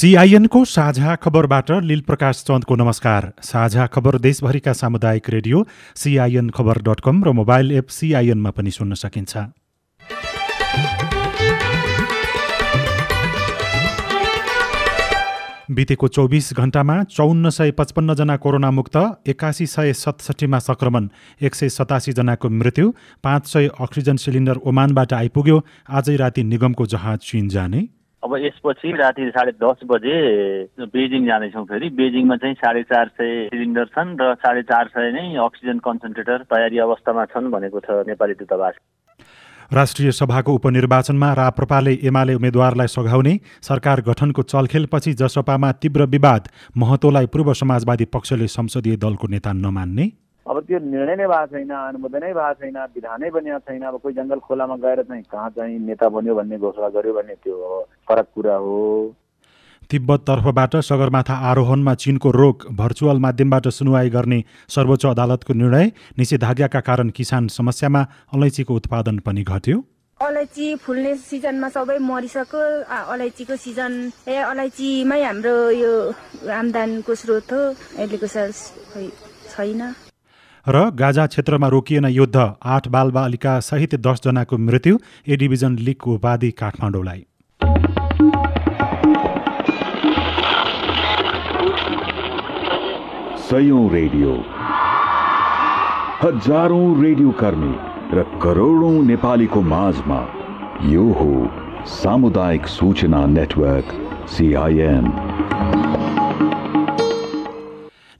सिआइएनको साझा खबरबाट लील प्रकाश चन्दको नमस्कार। साझा खबर देशभरिका सामुदायिक radio CIN Khabar dot com र मोबाइल एप सिआइएनमा पनि सुन्न सकिन्छ। बितेको चौबिस घण्टामा चौन्न सय पचपन्नजना कोरोनामुक्त एकासी सय सतसट्ठीमा सङ्क्रमण एक सय सतासीजनाको मृत्यु पाँच सय अक्सिजन सिलिन्डर ओमानबाट आइपुग्यो। आजै राति निगमको जहाज चीन जाने। अब यसपछि राति साढे दस बजे बेजिङ जानेछौँ फेरि। बेजिङमा चाहिँ साढे चार सय सिलिन्डर छन् र साढे चार सय नै अक्सिजन कन्सन्ट्रेटर तयारी अवस्थामा छन् भनेको छ नेपाली दूतावास। राष्ट्रिय सभाको उपनिर्वाचनमा राप्रपाले एमाले उम्मेद्वारलाई सघाउने सरकार गठनको चलखेलपछि जसपामा तीव्र विवाद महतोलाई पूर्व समाजवादी पक्षले संसदीय दलको नेता नमान्ने। अब त्यो निर्णय नै भएको छैन अनुमोदनै भएको छैन विधानै बनिएको छैन अब कोही जङ्गल खोलामा गएर चाहिँ कहाँ चाहिँ नेता बन्यो भन्ने घोषणा गर्यो भन्ने त्यो फरक कुरा हो। तिब्बत तर्फबाट सगरमाथा आरोहणमा चीनको रोक भर्चुअल माध्यमबाट सुनवाई गर्ने सर्वोच्च अदालतको निर्णय निषेधाज्ञाका कारण किसान समस्यामा अलैँचीको उत्पादन पनि घट्यो। अलैँची फुल्ने सिजनमा सबै मरिसक्यो। अलैँचीको सिजन ए अलैँचीमै हाम्रो यो आम्दानीको स्रोत हो। अहिलेको छैन। र गाजा क्षेत्रमा रोकिएन युद्ध। आठ बालबालिका सहित दसजनाको मृत्यु ए डिभिजन लिगको उपाधि काठमाडौँलाई। सयौं रेडियो। हजारौं रेडियो कर्मी र करोडौं नेपालीको माझमा यो हो सामुदायिक सूचना नेटवर्क सिआइएन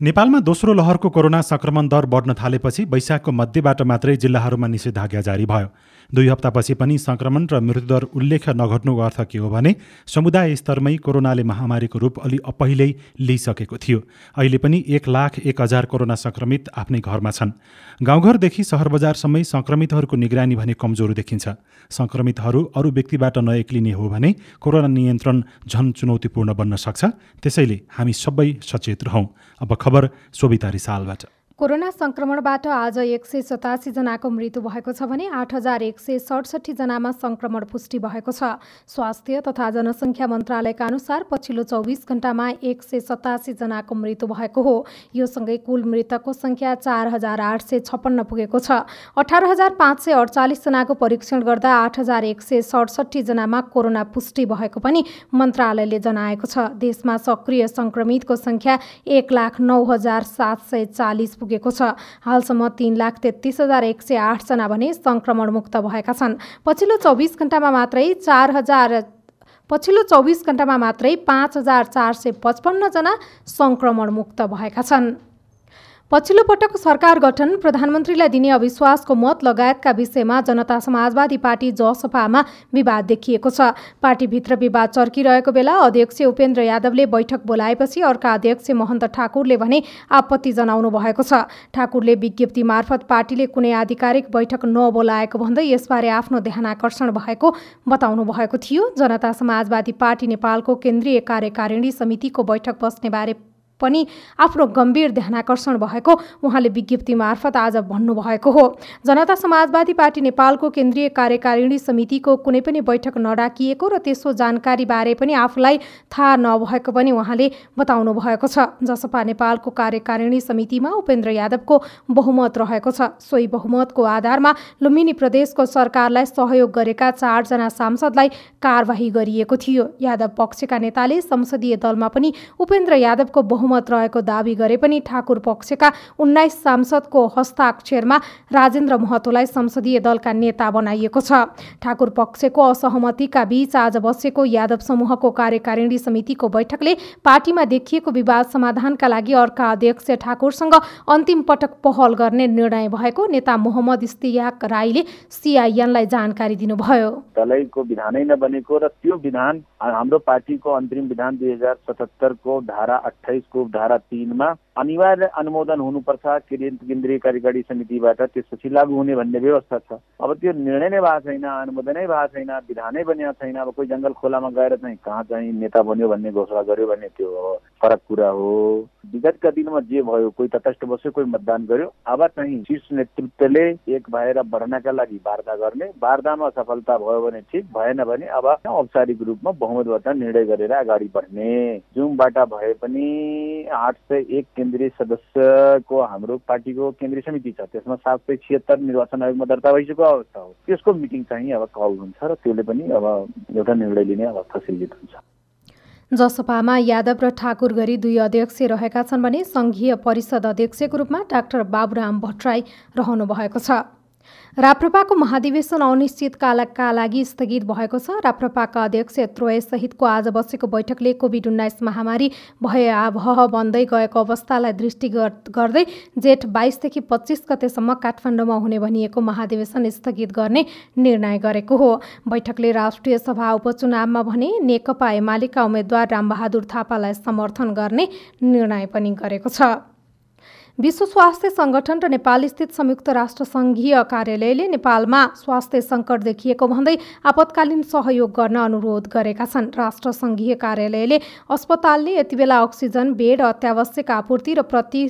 नेपालमा दोस्रो लहरको कोरोना संक्रमण दर बढ्न थालेपछि वैशाखको मध्यबाट मात्रै जिल्लाहरूमा निषेधाज्ञा जारी भयो। दुई हप्तापछि पनि संक्रमण र मृत्युदर उल्लेख नघट्नुको अर्थ के हो भने समुदाय स्तरमै कोरोनाले महामारीको रूप अलि पहिल्यै लिइसकेको थियो। अहिले पनि एक लाख एक हजार कोरोना संक्रमित आफ्नै घरमा छन्। गाउँघरदेखि सहर बजारसम्मै संक्रमितहरूको निगरानी भने कमजोर देखिन्छ। संक्रमितहरू अरू व्यक्तिबाट नएक्लिने हो भने कोरोना नियन्त्रण झन चुनौतीपूर्ण बन्न सक्छ। त्यसैले हामी सबै सचेत रहौँ। अब खबर सोभिता रिसालबाट कोरोना संक्रमणबाट आज एक सय सतासीजनाको मृत्यु भएको छ भने आठ हजार एक सय सडसठीजनामा संक्रमण पुष्टि भएको छ। स्वास्थ्य तथा जनसङ्ख्या मन्त्रालयका अनुसार पछिल्लो चौबिस घण्टामा एक सय सतासीजनाको मृत्यु भएको हो। यो सँगै कुल मृतकको सङ्ख्या चार हजार आठ सय छप्पन्न पुगेको छ। अठार हजार पाँच सय अडचालिसजनाको परीक्षण गर्दा आठ हजार एक सय सडसठीजनामा कोरोना पुष्टि भएको पनि मन्त्रालयले जनाएको छ। देशमा सक्रिय सङ्क्रमितको सङ्ख्या एक लाख नौ हजार सात सय चालिस छ। हालसम्म तिन लाख तेत्तिस हजार एक सय आठजना भने सङ्क्रमण मुक्त भएका छन्। पछिल्लो चौबिस घन्टामा मात्रै चार हजार पछिल्लो चौबिस घन्टामा मात्रै पाँच हजार चार सय पचपन्नजना सङ्क्रमण मुक्त भएका छन्। पछिल्लो पटक सरकार गठन प्रधानमन्त्रीलाई दिने अविश्वासको मत लगायतका विषयमा जनता समाजवादी पार्टी जसपामा विवाद देखिएको छ। पार्टीभित्र विवाद चर्किरहेको बेला अध्यक्ष उपेन्द्र यादवले बैठक बोलाएपछि अर्का अध्यक्ष महन्त ठाकुरले भने आपत्ति जनाउनु भएको छ। ठाकुरले विज्ञप्ति मार्फत पार्टीले कुनै आधिकारिक बैठक नबोलाएको भन्दै यसबारे आफ्नो ध्यानकर्षण भएको बताउनु भएको थियो। जनता समाजवादी पार्टी नेपालको केन्द्रीय कार्यकारिणी समितिको बैठक बस्ने बारे पनि आफ्नो गम्भीर ध्यानाकर्षण भएको उहाँले विज्ञप्ति मार्फत आज भन्नुभएको हो। जनता समाजवादी पार्टी नेपालको केन्द्रीय कार्यकारिणी समितिको कुनै पनि बैठक नडाकिएको र त्यसो जानकारीबारे पनि आफूलाई थाहा नभएको पनि उहाँले बताउनु भएको छ। जसपा नेपालको कार्यकारिणी समितिमा उपेन्द्र यादवको बहुमत रहेको छ। सोही बहुमतको आधारमा लुम्बिनी प्रदेशको सरकारलाई सहयोग गरेका चारजना सांसदलाई कारवाही गरिएको थियो। यादव पक्षका नेताले संसदीय दलमा पनि उपेन्द्र यादवको बहुमत बहुमत रहेको दावी गरे पनि ठाकुर पक्षका उन्नाइस सांसदको हस्ताक्षरमा राजेन्द्र महतोलाई संसदीय दलका नेता बनाइएको छ। ठाकुर पक्षको असहमतिका बीच आज बसेको यादव समूहको कार्यकारिणी समितिको बैठकले पार्टीमा देखिएको विवाद समाधानका लागि अर्का अध्यक्ष ठाकुरसँग अन्तिम पटक पहल गर्ने निर्णय भएको नेता मोहम्मद इस्तियाक राईले सिआइएनलाई जानकारी दिनुभयो। दलैको विधानै नबनेको र त्यो विधान हाम्रो पार्टीको अन्तरिम विधान दुई हजार सतहत्तरको धारा अठाइसको धारा तिनमा अनिवार्य अनुमोदन हुनुपर्छ केन्द्रीय कार्यकारी समितिबाट त्यसपछि लागू हुने भन्ने व्यवस्था छ। अब त्यो निर्णय नै भएको छैन अनुमोदनै भएको छैन विधानै बनिएको छैन अब कोही जङ्गल खोलामा गएर चाहिँ कहाँ चाहिँ नेता बन्यो भन्ने घोषणा गर्यो भने त्यो फरक कुरा हो। विगतका दिनमा जे भयो कोही तटस्थ बस्यो कोही मतदान गर्यो अब चाहिँ शीर्ष नेतृत्वले एक भएर बढ्नका लागि वार्ता गर्ने वार्तामा सफलता भयो भने ठिक भएन भने अब औपचारिक रूपमा बहुमतबाट निर्णय गरेर अगाडि बढ्ने। जुमबाट भए पनि आठ सय एक केन्द्रीय सदस्यको हाम्रो पार्टीको केन्द्रीय समिति छ त्यसमा सात सय छिहत्तर निर्वाचन आयोगमा दर्ता भइसकेको अवस्था हो। त्यसको मिटिङ चाहिँ अब कल हुन्छ र त्यसले पनि अब एउटा निर्णय लिने अवस्था सिर्जित हुन्छ। जसपामा यादव र ठाकुर गरी दुई अध्यक्ष रहेका छन् भने सङ्घीय परिषद अध्यक्षको रूपमा डाक्टर बाबुराम भट्टराई रहनु भएको छ। राप्रपाको महाधिवेशन अनिश्चितकालका लागि स्थगित भएको छ। राप्रपाका अध्यक्ष सहितको आज बसेको बैठकले कोभिड उन्नाइस महामारी भए आबह बन्दै गएको अवस्थालाई दृष्टिगत गर्दै जेठ बाइसदेखि पच्चिस गतेसम्म काठमाडौँमा हुने भनिएको महाधिवेशन स्थगित गर्ने निर्णय गरेको हो। बैठकले राष्ट्रिय सभा उपचुनावमा भने नेकपा एमालेका उम्मेद्वार रामबहादुर थापालाई समर्थन गर्ने निर्णय पनि गरेको छ। विश्व स्वास्थ्य सङ्गठन र नेपाल स्थित संयुक्त राष्ट्र सङ्घीय कार्यालयले नेपालमा स्वास्थ्य सङ्कट देखिएको भन्दै आपतकालीन सहयोग गर्न अनुरोध गरेका छन्। राष्ट्र सङ्घीय कार्यालयले अस्पतालले यति बेला अक्सिजन बेड अत्यावश्यक आपूर्ति र प्रति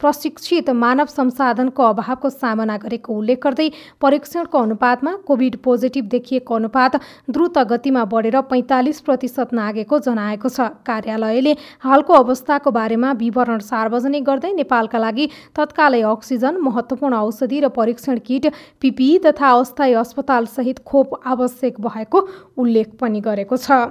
प्रशिक्षित मानव संसाधनको अभावको सामना गरेको उल्लेख गर्दै परीक्षणको अनुपातमा कोभिड पोजिटिभ देखिएको अनुपात द्रुत गतिमा बढेर पैँतालिस प्रतिशत नागेको जनाएको छ। कार्यालयले हालको अवस्थाको बारेमा विवरण सार्वजनिक गर्दै नेपालका लागि तत्कालै अक्सिजन महत्त्वपूर्ण औषधि र परीक्षण किट पिपिई तथा अस्थायी अस्पतालसहित खोप आवश्यक भएको उल्लेख पनि गरेको छ।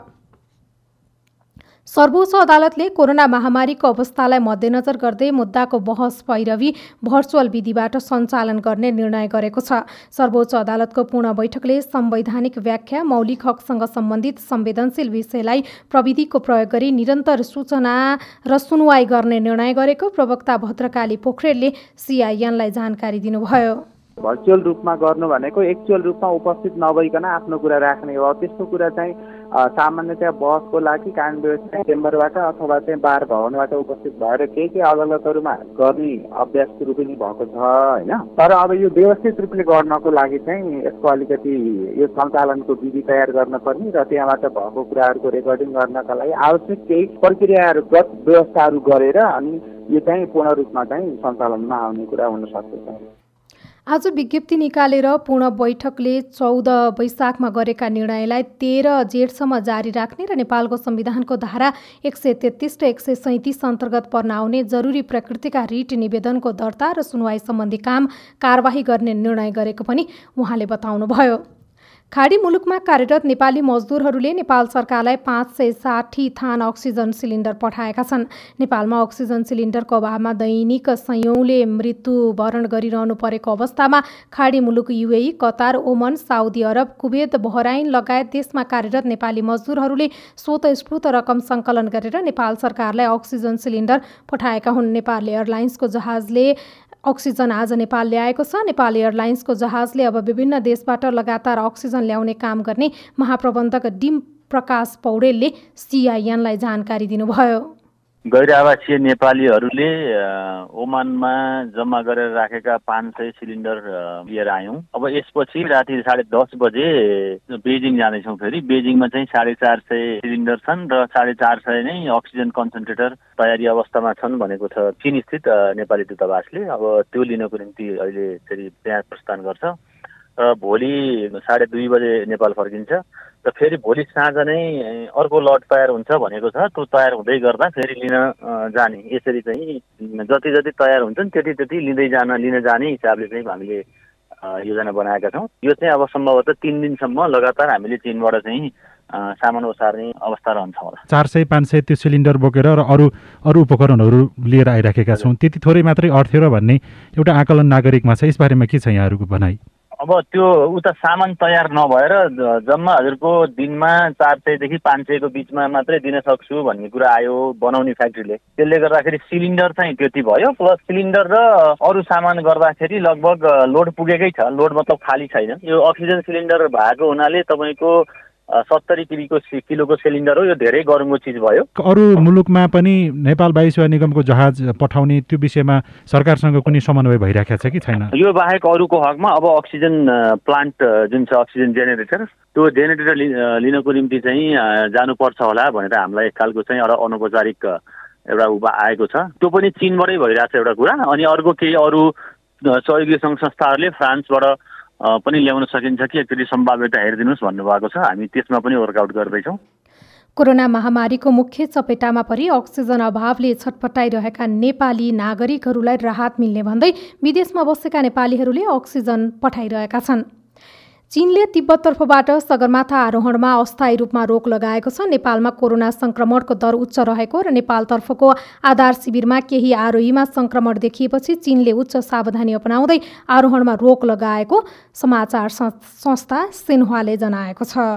सर्वोच्च अदालतले कोरोना महामारीको अवस्थालाई मध्यनजर गर्दै मुद्दाको बहस पैरवी भर्चुअल विधिबाट सञ्चालन गर्ने निर्णय गरेको छ। सर्वोच्च अदालतको पूर्ण बैठकले संवैधानिक व्याख्या मौलिक हकसँग सम्बन्धित संवेदनशील विषयलाई प्रविधिको प्रयोग गरी निरन्तर सूचना र सुनवाई गर्ने निर्णय गरेको प्रवक्ता भद्रकाली पोखरेलले सिआइएनलाई जानकारी दिनुभयो। भर्चुअल रूपमा गर्नु भनेको एक्चुअल रूपमा उपस्थित नभइकन आफ्नो कुरा राख्ने हो। त्यस्तो कुरा चाहिँ सामान्यतया बसको लागि कानुन व्यवस्था चेम्बरबाट अथवा चाहिँ बार भवनबाट उपस्थित भएर केही केही अदालतहरूमा गर्ने अभ्यास सुरु पनि भएको छ होइन? तर अब यो व्यवस्थित रूपले गर्नको लागि चाहिँ यसको अलिकति यो सञ्चालनको विधि तयार गर्न पर्ने र त्यहाँबाट भएको कुराहरूको रेकर्डिङ गर्नका लागि आवश्यक केही प्रक्रियाहरूगत व्यवस्थाहरू गरेर अनि यो चाहिँ पूर्ण रूपमा चाहिँ सञ्चालनमा आउने कुरा हुन सक्छ। आज विज्ञप्ति निकालेर पूर्ण बैठकले चौध वैशाखमा गरेका निर्णयलाई तेह्र जेठसम्म जारी राख्ने र नेपालको संविधानको धारा एक सय तेत्तिस र एक सय सैँतिस अन्तर्गत पर्न आउने जरुरी प्रकृतिका रिट निवेदनको दर्ता र सुनवाई सम्बन्धी काम कारवाही गर्ने निर्णय गरेको पनि उहाँले बताउनुभयो। खाडी मुलुकमा कार्यरत नेपाली मजदुरहरूले नेपाल सरकारलाई पाँच सय साठी थान अक्सिजन सिलिन्डर पठाएका छन्। नेपालमा अक्सिजन सिलिन्डरको अभावमा दैनिक सयौँले मृत्युवरण गरिरहनु परेको अवस्थामा खाडी मुलुक UAE Qatar Oman Saudi Arab Kuwait Bahrain लगायत देशमा कार्यरत नेपाली मजदुरहरूले स्वतस्फूर्त रकम सङ्कलन गरेर नेपाल सरकारलाई अक्सिजन सिलिन्डर पठाएका हुन्। नेपाल एयरलाइन्सको जहाजले अक्सिजन आज नेपाल ल्याएको छ। नेपाल एयरलाइन्सको जहाजले अब विभिन्न देशबाट लगातार अक्सिजन ल्याउने काम गर्ने महाप्रबन्धक डिम प्रकाश पौडेलले सिआइएनलाई जानकारी दिनुभयो। गैर आवासीय नेपालीहरूले ओमानमा जम्मा गरेर राखेका पाँच सय सिलिन्डर लिएर आयौँ। अब यसपछि राति साढे दस बजे बेजिङ जाँदैछौँ फेरि। बेजिङमा चाहिँ साढे चार सय सिलिन्डर छन् र साढे चार सय नै अक्सिजन कन्सन्ट्रेटर तयारी अवस्थामा छन् भनेको छ। चिन स्थित नेपाली दूतावासले। अब त्यो लिनको निम्ति अहिले फेरि त्यहाँ प्रस्थान गर्छ। भोलि साढे दुई बजे नेपाल फर्किन्छ र फेरि भोलि साँझ नै अर्को लट तयार हुन्छ भनेको छ। त्यो तयार हुँदै गर्दा फेरि लिन जाने। यसरी चाहिँ जति जति तयार हुन्छन् त्यति त्यति लिँदै जान लिन जाने हिसाबले चाहिँ हामीले योजना बनाएका छौँ। यो चाहिँ अब सम्भवतः तिन दिनसम्म लगातार हामीले चिनबाट चाहिँ सामान ओसार्ने अवस्था रहन्छ होला। चार सय पाँच सय त्यो सिलिन्डर बोकेर र अरू अरू उपकरणहरू लिएर आइराखेका छौँ। त्यति थोरै मात्रै अर्थ्यो र भन्ने एउटा आकलन नागरिकमा छ यसबारेमा के छ यहाँहरूको भनाइ? अब त्यो उता सामान तयार नभएर जम्मा हजुरको दिनमा चार सयदेखि पाँच सयको बिचमा मात्रै दिन सक्छु भन्ने कुरा आयो बनाउने फ्याक्ट्रीले। त्यसले गर्दाखेरि सिलिन्डर चाहिँ त्यति भयो प्लस सिलिन्डर र अरू सामान गर्दाखेरि लगभग लोड पुगेकै छ। लोड मतलब खाली छैन। यो अक्सिजन सिलिन्डर भएको हुनाले तपाईँको सत्तरी किलोको किलोको सिलिन्डर हो यो धेरै गरमको चिज भयो। अरू मुलुकमा पनि नेपाल वायु सेवा निगमको जहाज पठाउने त्यो विषयमा सरकारसँग कुनै समन्वय भइरहेको छ कि छैन? यो बाहेक अरूको हकमा अब अक्सिजन प्लान्ट जुन छ अक्सिजन जेनेरेटर त्यो जेनेरेटर लिनको निम्ति चाहिँ जानुपर्छ होला भनेर हामीलाई एकखालको चाहिँ एउटा अनौपचारिक एउटा उप आएको छ। त्यो पनि चिनबाटै भइरहेको छ एउटा कुरा। अनि अर्को केही अरू सहयोगी सङ्घ संस्थाहरूले फ्रान्सबाट पनि ल्याउन सकिन्छ कि एकचोटि सम्भाव्यता हेरिदिनुहोस् भन्नुभएको छ। हामी त्यसमा पनि वर्कआउट गर्दैछौँ। कोरोना महामारीको मुख्य चपेटामा परि अक्सिजन अभावले छटपटाइरहेका नेपाली नागरिकहरूलाई राहत मिल्ने भन्दै विदेशमा बसेका नेपालीहरूले अक्सिजन पठाइरहेका छन्। चीनले तिब्बततर्फबाट सगरमाथा आरोहणमा अस्थायी रूपमा रोक लगाएको छ। नेपालमा कोरोना सङ्क्रमणको दर उच्च रहेको र नेपालतर्फको आधार शिविरमा केही आरोहीमा सङ्क्रमण देखिएपछि चीनले उच्च सावधानी अपनाउँदै आरोहणमा रोक लगाएको समाचार संस्था सिन्ह्वाले जनाएको छ।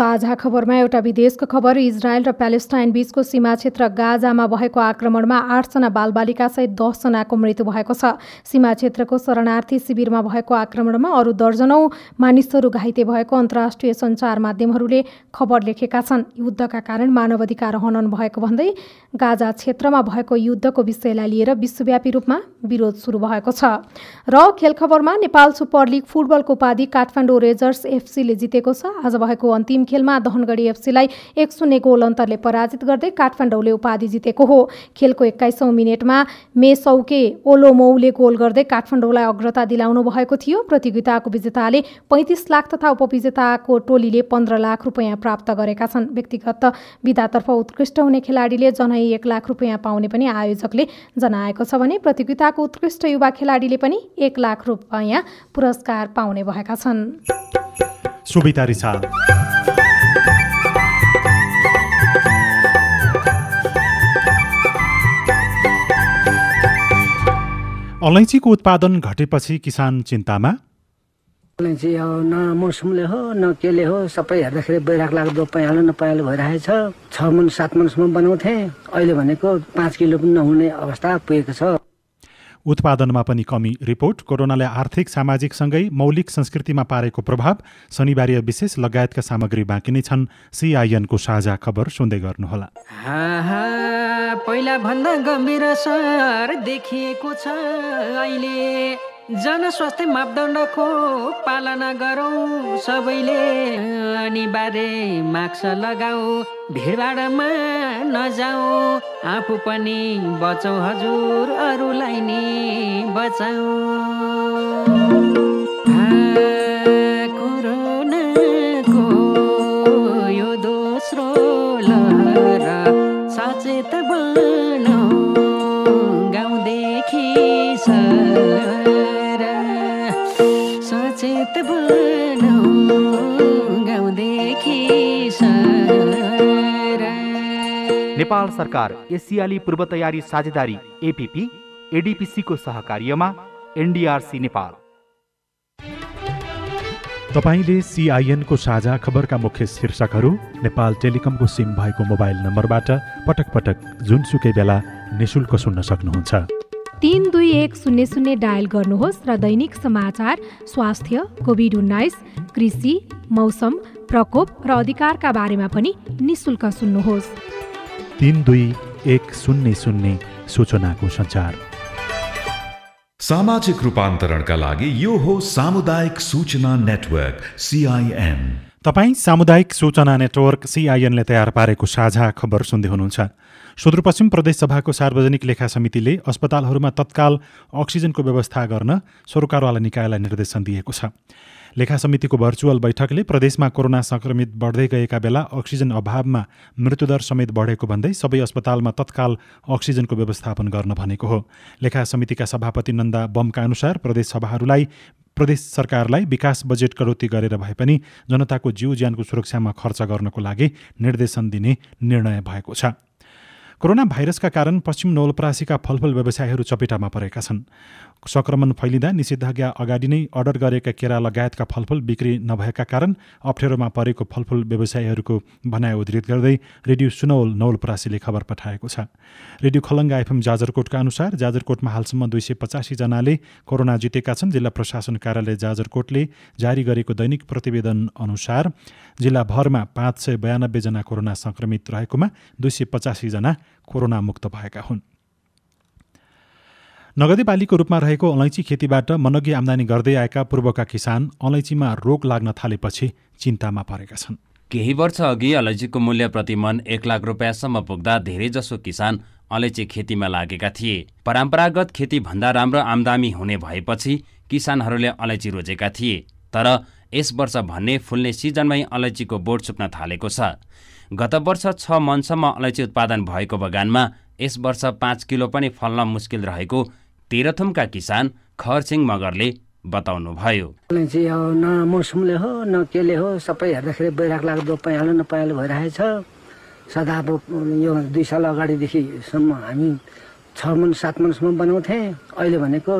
साझा खबरमा एउटा विदेशको खबर इजरायल र प्यालेस्टाइन बीचको सीमा क्षेत्र गाजामा भएको आक्रमणमा आठजना बालबालिकासहित दसजनाको मृत्यु भएको छ। सीमा क्षेत्रको शरणार्थी शिविरमा भएको आक्रमणमा अरू दर्जनौँ मानिसहरू घाइते भएको अन्तर्राष्ट्रिय सञ्चार माध्यमहरूले खबर लेखेका छन्। युद्धका कारण मानवाधिकार हनन भएको भन्दै गाजा क्षेत्रमा भएको युद्धको विषयलाई लिएर विश्वव्यापी रूपमा विरोध सुरु भएको छ। र खेल खबरमा नेपाल सुपर लिग फुटबलको उपाधि काठमाडौँ रेजर्स एफसीले जितेको छ। आज भएको अन्तिम खेलमा दहनगढी एफसीलाई एक शून्य गोल अन्तरले पराजित गर्दै काठमाडौँले उपाधि जितेको हो। खेलको एक्काइसौँ मिनटमा मे सौके ओलोमौले गोल गर्दै काठमाडौँलाई अग्रता दिलाउनु भएको थियो। प्रतियोगिताको विजेताले पैँतिस लाख तथा उपविजेताको टोलीले पन्ध्र लाख रुपियाँ प्राप्त गरेका छन्। व्यक्तिगत विधातर्फ उत्कृष्ट हुने खेलाडीले जनै एक लाख रुपियाँ पाउने पनि आयोजकले जनाएको छ भने प्रतियोगिताको उत्कृष्ट युवा खेलाडीले पनि एक लाख रुपियाँ पुरस्कार पाउने भएका छन्। अलैँचीको उत्पादन घटेपछि किसान चिन्तामा? अलैँची न मौसमले हो न केले हो सबै हेर्दाखेरि बैराग लाग्दो पाइहाल्यो नपाइहाल्यो भइरहेछ। छ मन सात मनसम्म बनाउँथे। अहिले भनेको पाँच किलो पनि नहुने अवस्था पुगेको छ। उत्पादनमा पनि कमी रिपोर्ट। कोरोनाले आर्थिक सामाजिकसँगै मौलिक संस्कृतिमा पारेको प्रभाव शनिबार विशेष लगायतका सामग्री बाँकी नै छन्। सिआइएनको साझा खबर सुन्दै गर्नुहोला। पहिला भन्दा गम्भीर छ अहिले। जनस्वास्थ्य मापदण्डको पालना गरौँ। सबैले अनिवार्य मास्क लगाऊ भिडभाडमा नजाऊ। आफू पनि बचाउ हजुर अरूलाई नि बचाऊ। कोरोनाको यो दोस्रो लहर सचेत नेपाल सरकार एसियाली पूर्व तयारी साझेदारी एपिपी एडिपिसीको सहकार्यमा एनडिआरसी नेपाल। तपाईँले सिआइएनको साझा खबरका मुख्य शीर्षकहरू नेपाल टेलिकमको सिम भएको मोबाइल नम्बरबाट पटक पटक जुनसुकै बेला निशुल्क सुन्न सक्नुहुन्छ। तिन दुई एक शून्य शून्य डायल गर्नुहोस् र दैनिक समाचार स्वास्थ्य कोभिड उन्नाइस कृषि मौसम प्रकोप र अधिकारका बारेमा पनि निशुल्क सुन्नुहोस्। तिन दुई एक शून्य शून्य सूचनाको सञ्चार। सामाजिक रूपान्तरणका लागि यो हो सामुदायिक सूचना नेटवर्क सिआइएन तपाईँ सामुदायिक सूचना नेटवर्क सिआइएनले तयार पारेको साझा खबर सुन्दै हुनुहुन्छ। सुदूरपश्चिम प्रदेशसभाको सार्वजनिक लेखा समितिले अस्पतालहरूमा तत्काल अक्सिजनको व्यवस्था गर्न सरकारवाला निकायलाई निर्देशन दिएको छ। लेखा समितिको भर्चुअल बैठकले प्रदेशमा कोरोना सङ्क्रमित बढ्दै गएका बेला अक्सिजन अभावमा मृत्युदर समेत बढेको भन्दै सबै अस्पतालमा तत्काल अक्सिजनको व्यवस्थापन गर्न भनेको हो। लेखा समितिका सभापति नन्दा बमका अनुसार प्रदेश सभाहरूलाई प्रदेश सरकारलाई विकास बजेट कटौती गरेर भए पनि जनताको जीव ज्यानको सुरक्षामा खर्च गर्नको लागि निर्देशन दिने निर्णय भएको छ। कोरोना भाइरसका कारण पश्चिम नवलपरासीका फलफुल व्यवसायीहरू चपेटामा परेका छन्। संक्रमण फैलिँदा निषेधाज्ञा अगाडि नै अर्डर गरेका केरा लगायतका फलफुल बिक्री नभएका कारण अप्ठ्यारोमा परेको फलफुल व्यवसायीहरूको भनाइ उद्धित गर्दै रेडियो सुनौल नौलपरासीले खबर पठाएको छ। रेडियो खलङ्गा एफएम जाजरकोटका अनुसार जाजरकोटमा हालसम्म दुई सय पचासीजनाले कोरोना जितेका छन्। जिल्ला प्रशासन कार्यालय जाजरकोटले जारी गरेको दैनिक प्रतिवेदन अनुसार जिल्लाभरमा पाँच सय बयानब्बेजना कोरोना सङ्क्रमित रहेकोमा दुई सय पचासीजना कोरोना मुक्त भएका हुन्। नगदे बालीको रूपमा रहेको अलैँची खेतीबाट मनगी आमदानी गर्दै आएका पूर्वका किसान अलैँचीमा रोग लाग्न थालेपछि चिन्तामा परेका छन्। केही वर्ष अघि अलैँचीको मूल्य प्रतिमन एक लाख रुपियाँसम्म पुग्दा धेरैजसो किसान अलैँची खेतीमा लागेका थिए। परम्परागत खेती भन्दा राम्रो आमदानी हुने भएपछि किसानहरूले अलैँची रोजेका थिए तर यस वर्ष भन्ने फुल्ने सिजनमै अलैँचीको बोट चुप्न थालेको छ। गत वर्ष छ मनसम्म अलैँची उत्पादन भएको बगानमा यस वर्ष पाँच किलो पनि फल्न मुस्किल रहेको तेह्रथुमका किसान खरसिंह मगरले बताउनुभयो। न मौसमले हो न केले हो सबै हेर्दाखेरि बैराग लाग्दो पयालो नपयालो भइरहेछ। सदा अब यो दुई साल अगाडिदेखिसम्म हामी छ मन सात मनसम्म बनाउँथेँ। अहिले भनेको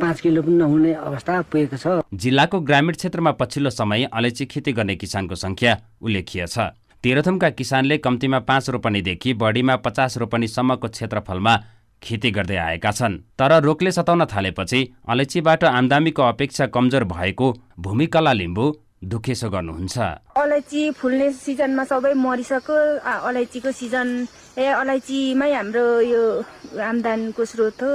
पाँच किलो पनि नहुने अवस्था पुगेको छ। जिल्लाको ग्रामीण क्षेत्रमा पछिल्लो समय अलैँची खेती गर्ने किसानको सङ्ख्या उल्लेखीय छ। तेह्रथुमका किसानले कम्तीमा पाँच रोपनीदेखि बढीमा पचास रोपनीसम्मको क्षेत्रफलमा खेती गर्दै आएका छन्। तर रोगले सताउन थालेपछि अलैँचीबाट आमदामीको अपेक्षा कमजोर भएको भूमिकला लिम्बू दुखेसो गर्नुहुन्छ। अलैँची फुल्ने सिजनमा सबै मरिसक्यो। अलैँचीको सिजन ए अलैँचीमै हाम्रो यो आमदानीको स्रोत हो।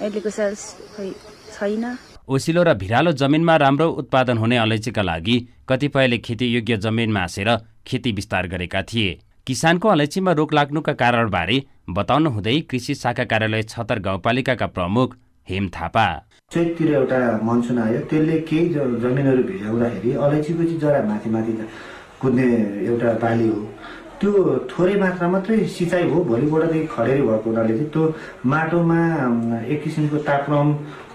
अहिलेको साल खै छैन। ओसिलो र भिरालो जमिनमा राम्रो उत्पादन हुने अलैँचीका लागि कतिपयले खेतीयोग्य जमिन मासेर खेती विस्तार गरेका थिए। किसानको अलैँचीमा रोग लाग्नुका कारणबारे बताउनु हुँदै कृषि शाखा कार्यालय छतर गाउँपालिकाका प्रमुख हेम थापा। चैततिर एउटा मनसुन आयो। त्यसले केही जमिनहरू भिजाउँदाखेरि अलैँचीको चाहिँ जरा माथि माथि कुद्ने एउटा बाली हो। त्यो थोरै मात्रा मात्रै सिँचाइ हो। भोलिपल्टदेखि खडेरी भएको हुनाले चाहिँ त्यो माटोमा एक किसिमको तापक्रम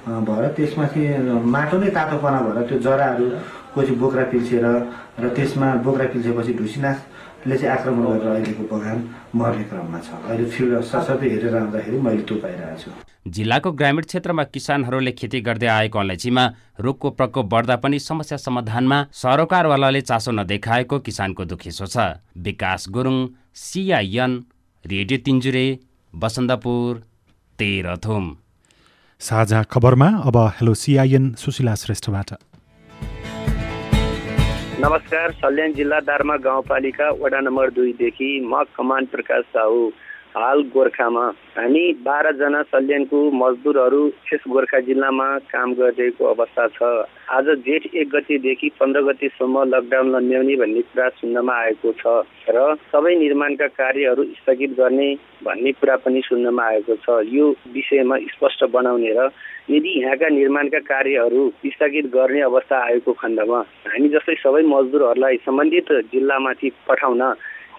भएर त्यसमाथि माटो नै तातोपना भएर त्यो जराहरूको चाहिँ बोक्रा पिल्सेर र त्यसमा बोक्रा पिल्सेपछि ढुसिनासले चाहिँ आक्रमण गरेर अहिलेको बगान मर्ने क्रममा छ। अहिले फिल्ड सरसर्ती हेरेर आउँदाखेरि मैले त्यो पाइरहेको छु। जिल्लाको ग्रामीण क्षेत्रमा किसानहरूले खेती गर्दै आएको अलैँचीमा रोगको प्रकोप बढ्दा पनि समस्या समाधानमा सरोकारवालाले चासो नदेखाएको किसानको दुखेसो छ। विकास गुरुङ सिआइएन रेडियो तिन्जुरे बसन्तपुर तेह्रथुम साझा खबरमा अब हेलो सिआइएन सुशीला श्रेष्ठबाट। नमस्कार सल्यान जिल्ला दार्मा गाउँपालिका वडा नम्बर दुईदेखि म कमान प्रकाश साहु। हाल गोर्खामा। हामी बाह्रजना सल्यानको मजदुरहरू यस गोर्खा जिल्लामा काम गरिरहेको अवस्था छ। आज जेठ एक गतेदेखि पन्ध्र गतेसम्म लकडाउन लम्ब्याउने भन्ने कुरा सुन्नमा आएको छ र सबै निर्माणका कार्यहरू स्थगित गर्ने भन्ने कुरा पनि सुन्नमा आएको छ। यो विषयमा स्पष्ट बनाउने र यदि यहाँका निर्माणका कार्यहरू स्थगित गर्ने अवस्था आएको खण्डमा हामी जस्तै सबै मजदुरहरूलाई सम्बन्धित जिल्लामाथि पठाउन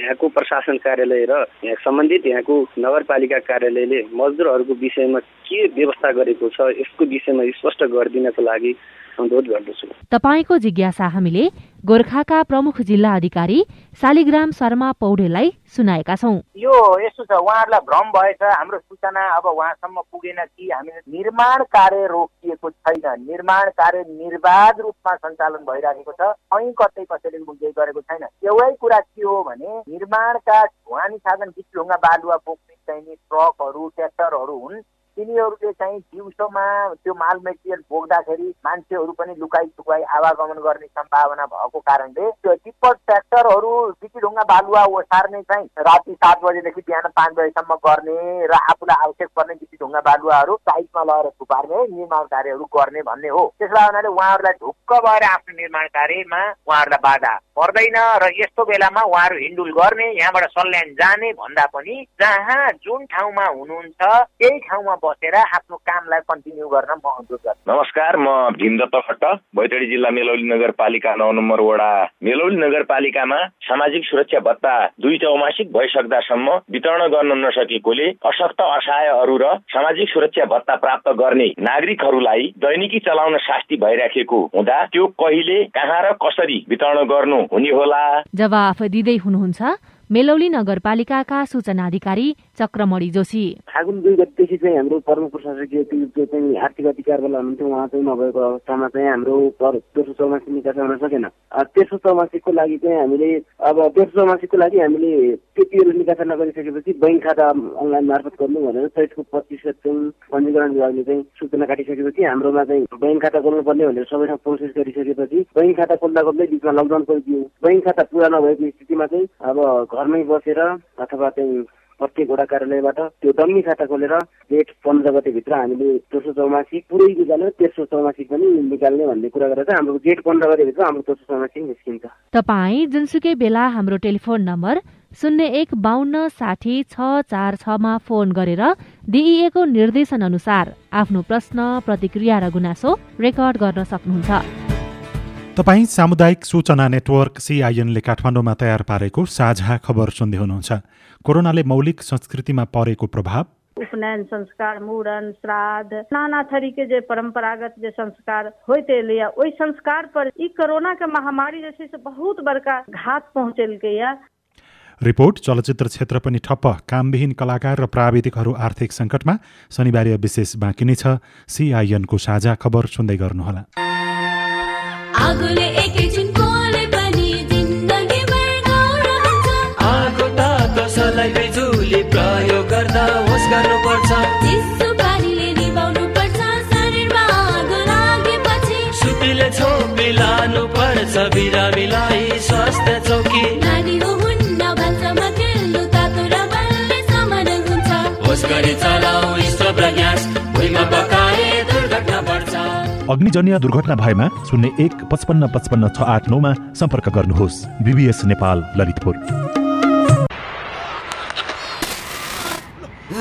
यहाँको प्रशासन कार्यालय र यहाँ सम्बन्धित यहाँको नगरपालिका कार्यालयले मजदुरहरूको विषयमा के व्यवस्था गरेको छ यसको विषयमा स्पष्ट गरिदिनको लागि अनुरोध गर्दछु। तपाईँको जिज्ञासा हामीले गोर्खाका प्रमुख जिल्ला अधिकारी शालिग्राम शर्मा पौडेललाई सुनाएका छौं। यो यस्तो छ उहाँहरूलाई भ्रम भएछ हाम्रो सूचना अब उहाँसम्म पुगेन कि हामीले निर्माण कार्य रोकिएको छैन। निर्माण कार्य निर्वाध रूपमा सञ्चालन भइरहेको छ कहीँ कतै कसैले केही गरेको छैन। एउटै कुरा के हो भने निर्माणका ढुवानी साधन बिचढुङ्गा बालुवा बोक्ने चाहिने ट्रकहरू ट्र्याक्टरहरू हुन् तिनीहरूले चाहिँ दिउँसोमा त्यो माल मेटेरियल बोक्दाखेरि मान्छेहरू पनि लुकाइ चुकाइ आवागमन गर्ने सम्भावना भएको कारणले त्यो टिप्पर ट्र्याक्टरहरू बिचढुङ्गा बालुवा ओसार्ने चाहिँ राति सात बजेदेखि बिहान पाँच बजेसम्म गर्ने र आफूलाई आवश्यक पर्ने बिचढुङ्गा बालुवाहरू साइडमा लगेर थुपार्ने निर्माण कार्यहरू गर्ने भन्ने हो। त्यसलाई हुनाले उहाँहरूलाई ढुक्क भएर आफ्नो निर्माण कार्यमा उहाँहरूलाई बाधा पर्दैन र यस्तो बेलामा उहाँहरू हिन्डुल गर्ने यहाँबाट सल्यान जाने भन्दा पनि जहाँ जुन ठाउँमा हुनुहुन्छ त्यही ठाउँमा बसेर आफ्नो कामलाई कन्टिन्यू गर्न म अनुरोध गर्छु। नमस्कार म भीमदत्त खट्ट बैतडी जिल्ला मेलौली नगरपालिका नौ नम्बर वडा। मेलौली नगरपालिकामा सामाजिक सुरक्षा भत्ता दुई चौमासिक भइसक्दासम्म वितरण गर्न नसकेकोले अशक्त असहायहरू र सामाजिक सुरक्षा भत्ता प्राप्त गर्ने नागरिकहरूलाई दैनिकी चलाउन शास्ति भइराखेको हुँदा त्यो कहिले कहाँ र कसरी वितरण गर्नु हुने होला? जवाफ दिँदै हुनुहुन्छ मेलौली नगरपालिकाका सूचना अधिकारी चक्रमणि जोशी। फागुन दुई गतिदेखि चाहिँ हाम्रो परम प्रशासकीय त्यो चाहिँ आर्थिक अधिकारवाला हुनुहुन्थ्यो उहाँ चाहिँ नभएको अवस्थामा चाहिँ हाम्रो तेस्रो चौमासी निकास हुन सकेन। तेस्रो चौमासीको लागि चाहिँ हामीले अब तेस्रो चौमासीको लागि हामीले त्यतिहरू निकासा नगरिसकेपछि बैङ्क खाता अनलाइन मार्फत गर्नु भनेर चैतको पच्चिस चाहिँ पञ्जीकरण विभागले चाहिँ सूचना काटिसकेपछि हाम्रोमा चाहिँ बैङ्क खाता खोल्नुपर्ने भनेर सबै ठाउँ प्रोसेस गरिसकेपछि बैङ्क खाता खोल्दा खोल्दै बिचमा लकडाउन परिदियो बैङ्क खाता पुरा नभएको स्थितिमा चाहिँ अब घरमै बसेर अथवा चाहिँ प्रत्येक वडा कार्यालयबाट त्यो डम्मी खाता खोलेर डेट पन्ध्र गतेभित्र हामीले तेस्रो चौमासी पुरै निकालेर तेस्रो चौमासी पनि निकाल्ने भन्ने कुरा गरेर हाम्रो डेट पन्ध्र गतेभित्र हाम्रो तेस्रो चौमासी निस्किन्छ। तपाईँ जुनसुकै बेला हाम्रो टेलिफोन नम्बर शून्य एक बाहन्न साठी छ चार छमा फोन गरेर दिइएको निर्देशन अनुसार आफ्नो प्रश्न प्रतिक्रिया र गुनासो रेकर्ड गर्न सक्नुहुन्छ। तपाईँ सामुदायिक सूचना नेटवर्क सिआइएनले काठमाडौँमा तयार पारेको साझा खबर सुन्दै हुनुहुन्छ। कोरोनाले मौलिक संस्कृतिमा परेको प्रभाव? उपनयन संस्कार मुड़न श्राद्ध नाना तरीके जे परंपरागत जे संस्कार होते लिया ओहि संस्कार पर ई कोरोना के महामारी जैसे से बहुत बड़का घात पहुँचेलकै या रिपोर्ट चलचित्र क्षेत्र पनि ठप्प। कामविहीन कलाकार र प्राविधिकहरू आर्थिक सङ्कटमा। शनिबार विशेष बाँकी नै छ। सिआइएनको साझा खबर सुन्दै गर्नुहोला। बिरामीलाई स्वास्थ्य चौकी। होस् गरी चलाऊ स्टोभ र ग्यास भुइँमा पकाए दुर्घटना बढ्छ। अग्निजन्य दुर्घटना भएमा शून्य एक पचपन्न पचपन्न छ आठ नौमा सम्पर्क गर्नुहोस्। बिबिएस नेपाल ललितपुर।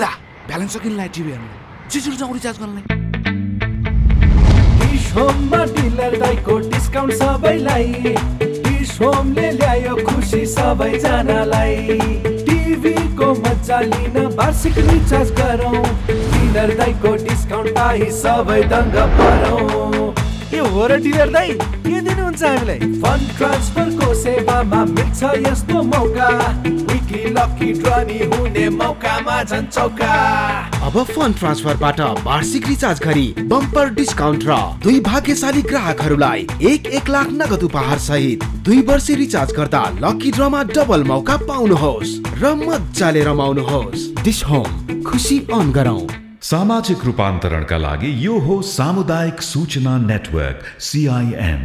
ला ब्यालेन्स सकिनलाई टिभी हेर्नु जाउँ रिचार्ज गर्नलाई। होममा डिलर दाइको डिस्काउन्ट सबैलाई। डिस होमले ल्यायो खुसी सबैजनालाई। टिभीको मजा लिन वार्षिक रिचार्ज गरौँ। डिलर दाइको डिस्काउन्ट पाइ सबै दङ्ग परौँ के हो र डिलर दाइ के दिनुहुन्छ हामीलाई? फन्ड ट्रान्सफरको सेवामा मिल्छ यस्तो मौका। विकली लकी ड्रनी हुने मौकामा झन् चौका। अब फन्ड ट्रान्सफरबाट वार्षिक रिचार्ज गरी बम्पर डिस्काउन्ट र दुई भाग्यशाली ग्राहकहरूलाई एक एक लाख नगद उपहार सहित दुई वर्ष रिचार्ज गर्दा लकी ड्रमा डबल मौका पाउनुहोस् र मजाले रमाउनुहोस्। डिस होम खुसी अन गरौँ। सामाजिक रूपान्तरणका लागि यो हो सामुदायिक सूचना नेटवर्क सिआइएन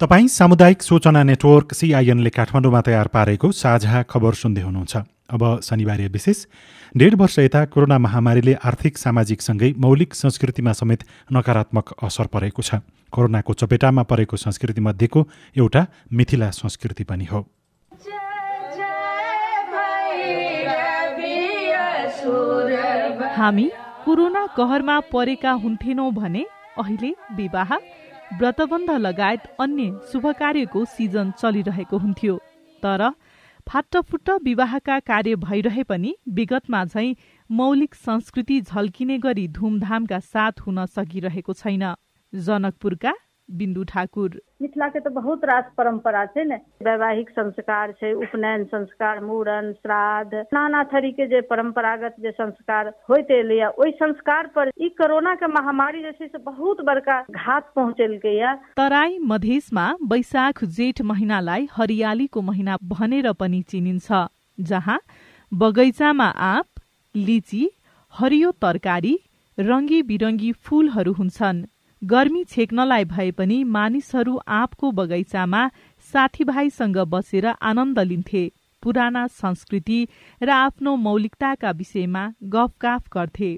तपाईँ सामुदायिक सूचना नेटवर्क सिआइएनले काठमाडौँमा तयार पारेको साझा खबर सुन्दै हुनुहुन्छ। अब शनिबार विशेष डेढ वर्ष यता कोरोना महामारीले आर्थिक सामाजिकसँगै मौलिक संस्कृतिमा समेत नकारात्मक असर परेको छ। कोरोनाको चपेटामा परेको संस्कृति मध्येको एउटा मिथिला संस्कृति पनि हो। हामी कोरोना कहरमा परेका हुन्थेनौँ भने अहिले विवाह व्रतबन्ध लगायत अन्य शुभ कार्यको सिजन चलिरहेको हुन्थ्यो। तर फाटफुट्ट विवाहका कार्य भइरहे पनि विगतमा झैं मौलिक संस्कृति झल्किने गरी धुमधामका साथ हुन सकिरहेको छैन। जनकपुरका बिन्दु ठाकुर। मिथिला के तो बहुत रास परंपरा छै ने। वैवाहिक संस्कार छै उपनयन संस्कार मुड़न श्राद्ध। नाना तरीके जे परंपरागत जे संस्कार होते एलैया ओहि संस्कार पर ई कोरोना के महामारी जे छै से बहुत बड़का घात पहुँचेलकै या तराई मधेसमा वैशाख जेठ महिनालाई हरियालीको महिना भनेर पनि चिनिन्छ जहाँ बगैँचामा आँप लिची हरियो तरकारी रङ्गी बिरङ्गी फूलहरू हुन्छन्। गर्मी छेक्नलाई भए पनि मानिसहरू आँपको बगैँचामा साथीभाइसँग बसेर आनन्द लिन्थे। पुराना संस्कृति र आफ्नो मौलिकताका विषयमा गफगाफ गर्थे।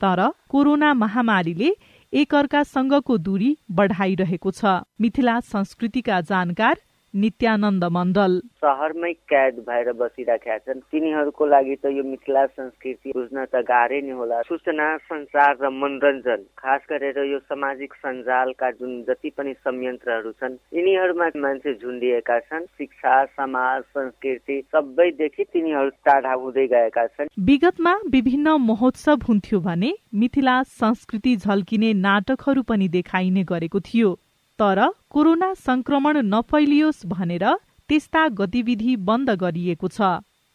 तर कोरोना महामारीले एकअर्कासँगको दूरी बढाइरहेको छ। मिथिला संस्कृतिका जानकार नित्यानन्द मण्डल। सहरमै कैद भएर बसिरहेका छन्। तिनीहरूको लागि त यो मिथिला संस्कृति बुझ्न त गाह्रै नै होला। सूचना संसार र मनोरञ्जन खास गरेर यो सामाजिक सञ्जालका जुन जति पनि संयन्त्रहरू छन् यिनीहरूमा मान्छे झुन्डिएका छन्। शिक्षा समाज संस्कृति सबैदेखि तिनीहरू टाढा हुँदै गएका छन्। विगतमा विभिन्न महोत्सव हुन्थ्यो भने मिथिला संस्कृति झल्किने नाटकहरू पनि देखाइने गरेको थियो। तर कोरोना संक्रमण नफैलियोस् भनेर त्यस्ता गतिविधि बन्द गरिएको छ।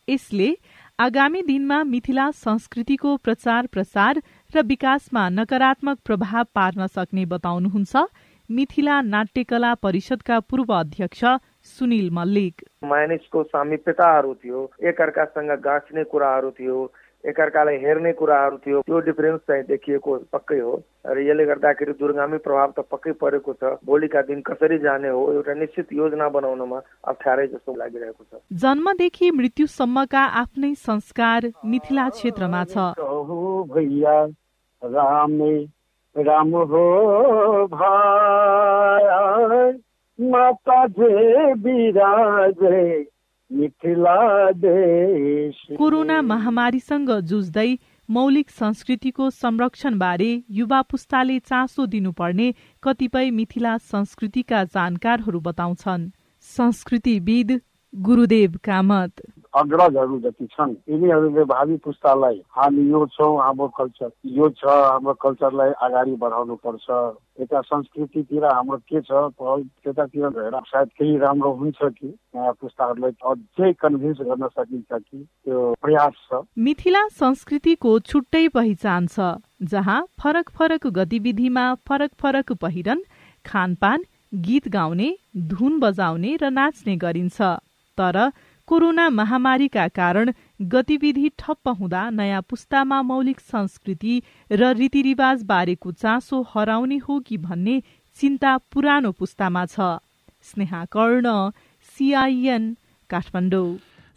यसले आगामी दिनमा मिथिला संस्कृतिको प्रचार प्रसार र विकासमा नकारात्मक प्रभाव पार्न सक्ने बताउनुहुन्छ मिथिला नाट्यकला परिषदका पूर्व अध्यक्ष सुनिल मल्लिक। मानिसको सामिप्यताहरू थियो एकअर्कासँग गाँच्ने कुराहरू थियो एकअर्कालाई हेर्ने कुराहरू थियो। त्यो डिफरेन्स चाहिँ देखिएको पक्कै हो। र यसले गर्दाखेरि दूरगामी प्रभाव त पक्कै परेको छ। भोलिका दिन कसरी जाने हो एउटा निश्चित योजना बनाउनमा अप्ठ्यारै जस्तो लागिरहेको छ। जन्मदेखि मृत्युसम्मका आफ्नै संस्कार मिथिला क्षेत्रमा छ। भैया राम राम हो माता जे बिराजे। कोरोना महामारीसँग जुझ्दै मौलिक संस्कृतिको संरक्षणबारे युवा पुस्ताले चासो दिनुपर्ने कतिपय मिथिला संस्कृतिका जानकारहरू बताउँछन्। संस्कृतिविद गुरुदेव कामत। अग्रजहरू जति छन्। यिनीहरूले भावी पुस्तालाई हामी यो छौँ हाम्रो कल्चर। यो छ हाम्रो कल्चरलाई अगाडि बढाउनु पर्छ। यता संस्कृतितिर हाम्रो के छ त्यतातिर गएर सायद केही राम्रो हुन्छ कि? नयाँ पुस्ताहरूलाई अझै कन्भिन्स गर्न सकिन्छ कि? त्यो प्रयास छ। मिथिला संस्कृतिको छुट्टै पहिचान छ जहाँ फरक फरक गतिविधिमा फरक फरक पहिरन खानपान गीत गाउने धुन बजाउने र नाच्ने गरिन्छ। तर कोरोना महामारीका कारण गतिविधि ठप्प हुँदा नयाँ पुस्तामा मौलिक संस्कृति र रीतिरिवाज बारेको चासो हराउने हो कि भन्ने चिन्ता पुरानो पुस्तामा छ। स्नेहा कर्ण सिआइएन काठमाडौँ।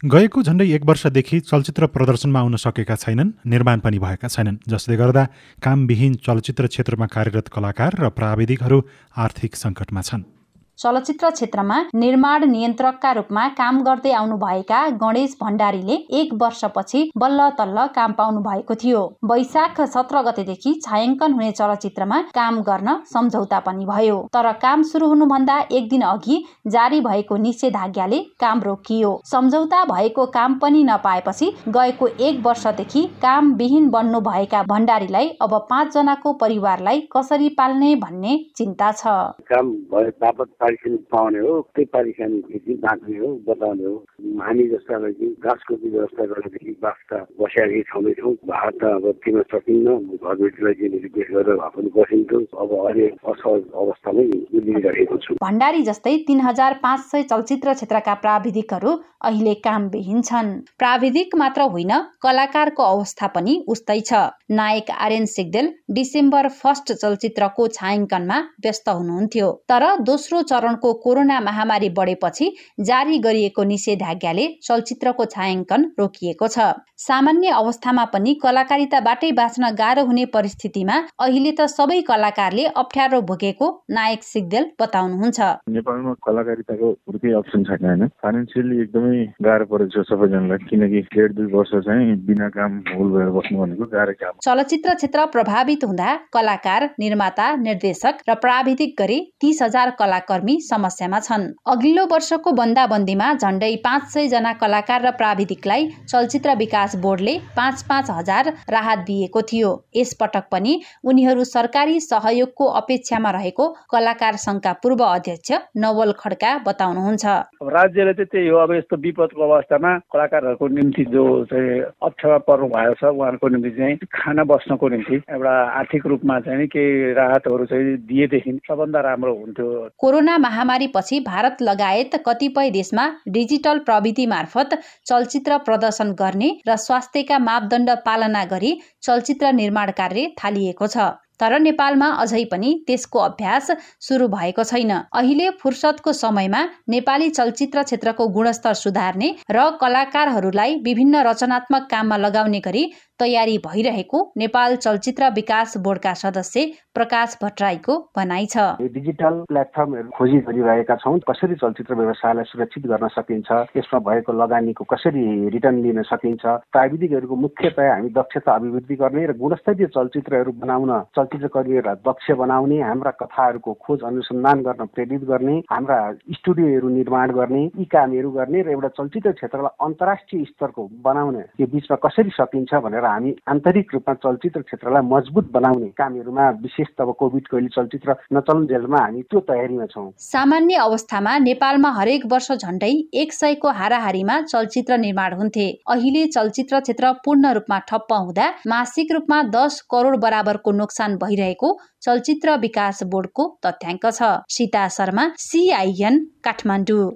गएको झण्डै एक वर्षदेखि चलचित्र प्रदर्शनमा आउन सकेका छैनन् निर्माण पनि भएका छैनन् जसले गर्दा कामविहीन चलचित्र क्षेत्रमा कार्यरत कलाकार र प्राविधिकहरू आर्थिक सङ्कटमा छन्। चलचित्र क्षेत्रमा निर्माण नियन्त्रकका रूपमा काम गर्दै आउनुभएका गणेश भण्डारीले एक वर्षपछि बल्ल तल्ल काम पाउनु भएको थियो। वैशाख सत्र गतेदेखि छायाङ्कन हुने चलचित्रमा काम गर्न सम्झौता पनि भयो। तर काम सुरु हुनुभन्दा एक दिन अघि जारी भएको निषेधाज्ञाले काम रोकियो। सम्झौता भएको काम पनि नपाएपछि गएको एक वर्षदेखि काम विहीन बन्नु भएका भण्डारीलाई अब पाँचजनाको परिवारलाई कसरी पाल्ने भन्ने चिन्ता छ। पारिश्रमिक पाउने हो त्यही पारिश्रमिकदेखि बाँच्ने हो बताउने हो। हामी जस्तालाई चाहिँ घाँसको व्यवस्था गर्नेदेखि बाख्ता बसिरहेकै छँदैछौँ भात त अब दिन सकिन्न घरबेटीलाई चाहिँ रिक्वेस्ट गरेर भए पनि बसिन्थ्यो। अब अहिले असहज अवस्थामै उभिरहेको छु। भण्डारी जस्तै तिन हजार पाँच सय चलचित्र क्षेत्रका प्राविधिकहरू अहिले कामविहीन छन्। प्राविधिक मात्र होइन कलाकारको अवस्था पनि उस्तै छ। नायक आर्यन सिग्देल डिसेम्बर फर्स्ट चलचित्रको छायाङ्कनमा व्यस्त हुनुहुन्थ्यो। तर दोस्रो चरणको कोरोना महामारी बढेपछि जारी गरिएको निषेधाज्ञाले चलचित्रको छायाङ्कन रोकिएको छ। सामान्य अवस्थामा पनि कलाकारिताबाटै बाँच्न गाह्रो हुने परिस्थितिमा अहिले त सबै कलाकारले अप्ठ्यारो भोगेको नायक सिग्देल बताउनुहुन्छ। नेपालमा कलाकारिताको केही अप्सन छैन होइन। फाइनेन्सियली एकदमै गाह्रो परेको छ सबैजनालाई किनकि डेढ दुई वर्ष चाहिँ बिना काम होल भएर बस्नु भनेको गाह्रो काम चलचित्र क्षेत्र प्रभावित हुँदा कलाकार निर्माता निर्देशक र प्राविधिक गरी तीस हजार कलाकर्मी समस्यामा छन्। अघिल्लो वर्षको बन्दाबन्दीमा झण्डै पाँच सय जना कलाकार र प्राविधिकलाई चलचित्र विकास बोर्डले पाँच पाँच हजार राहत दिएको थियो। यसपटक पनि उनीहरू सरकारी सहयोगको अपेक्षामा रहेको कलाकार संघका पूर्व अध्यक्ष नवल खड्का बताउनुहुन्छ। राज्यले चाहिँ त्यही हो अब यस्तो विपदको अवस्थामा कलाकारहरूको निम्ति जो चाहिँ अप्ठ्यारो पर्नु भएको छ उहाँहरूको निम्ति चाहिँ खाना बस्नको निम्ति एउटा आर्थिक रूपमा चाहिँ केही राहतहरू चाहिँ दिएदेखि सबभन्दा राम्रो हुन्थ्यो। कोरोना महामारी पछि भारत लगायत कतिपय देशमा डिजिटल प्रविधि मार्फत चलचित्र प्रदर्शन गर्ने र स्वास्थ्यका मापदण्ड पालना गरी चलचित्र निर्माण कार्य थालिएको छ। तर नेपालमा अझै पनि त्यसको अभ्यास सुरु भएको छैन। अहिले फुर्सदको समयमा नेपाली चलचित्र क्षेत्रको गुणस्तर सुधार्ने र कलाकारहरूलाई विभिन्न रचनात्मक काममा लगाउने गरी तयारी भइरहेको नेपाल चलचित्र विकास बोर्डका सदस्य प्रकाश भट्टराईको भनाइ छ। डिजिटल प्लेटफर्महरू खोजी गरिरहेका छौँ कसरी चलचित्र व्यवसायलाई सुरक्षित गर्न सकिन्छ यसमा भएको लगानीको कसरी रिटर्न लिन सकिन्छ प्राविधिकहरूको मुख्यतया हामी दक्षता अभिवृद्धि गर्ने र गुणस्तरीय चलचित्रहरू बनाउन चलचित्र कर्मीहरूलाई दक्ष बनाउने हाम्रा कथाहरूको खोज अनुसन्धान गर्न प्रेरित गर्ने हाम्रा स्टुडियोहरू निर्माण गर्ने यी कामहरू गर्ने र एउटा चलचित्र क्षेत्रलाई अन्तर्राष्ट्रिय स्तरको बनाउने यो बिचमा कसरी सकिन्छ भनेर हामी आन्तरिक रूपमा चलचित्र क्षेत्रलाई मजबुत बनाउने कामहरूमा विशेष त अब कोभिडको अहिले चलचित्र नचलन जेलमा हामी त्यो तयारीमा छौँ। सामान्य अवस्थामा नेपालमा हरेक वर्ष झण्डै एक सयको हाराहारीमा चलचित्र निर्माण हुन्थे। अहिले चलचित्र क्षेत्र पूर्ण रूपमा ठप्प हुँदा मासिक रूपमा दस करोड बराबरको नोक्सान भइरहेको चलचित्र विकास बोर्डको तथ्याङ्क छ। सीता शर्मा सिआइएन काठमाडौँ।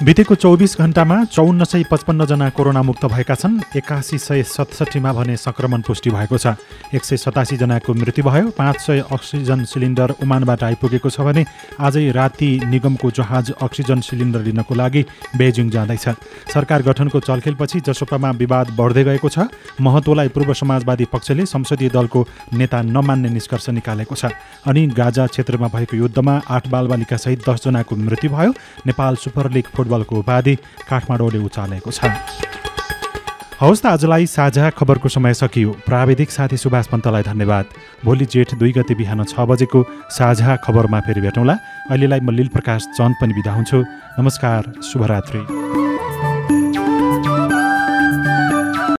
बितेको चौबिस घण्टामा चौन्न सय पचपन्नजना कोरोना मुक्त भएका छन्। एकासी सय सतसट्ठीमा भने सङ्क्रमण पुष्टि भएको छ। एक सय सतासीजनाको मृत्यु भयो। पाँच सय अक्सिजन सिलिन्डर ओमानबाट आइपुगेको छ भने आजै राति निगमको जहाज अक्सिजन सिलिन्डर लिनको लागि बेजिङ जाँदैछ। सरकार गठनको चलखेलपछि जसोपामा विवाद बढ्दै गएको छ महत्वलाई पूर्व समाजवादी पक्षले संसदीय दलको नेता नमान्ने निष्कर्ष निकालेको छ। अनि गाजा क्षेत्रमा भएको युद्धमा आठ बालबालिका सहित दसजनाको मृत्यु भयो। नेपाल सुपर लिग फुटबलको उपाधि काठमाडौँले उचालेको छ। हवस् त आजलाई साझा खबरको समय सकियो। प्राविधिक साथी सुभाष पन्तलाई धन्यवाद। भोलि जेठ दुई गते बिहान छ बजेको साझा खबरमा फेरि भेटौँला। अहिलेलाई म लील प्रकाश चन्द पनि बिदा हुन्छु। नमस्कार शुभरात्री।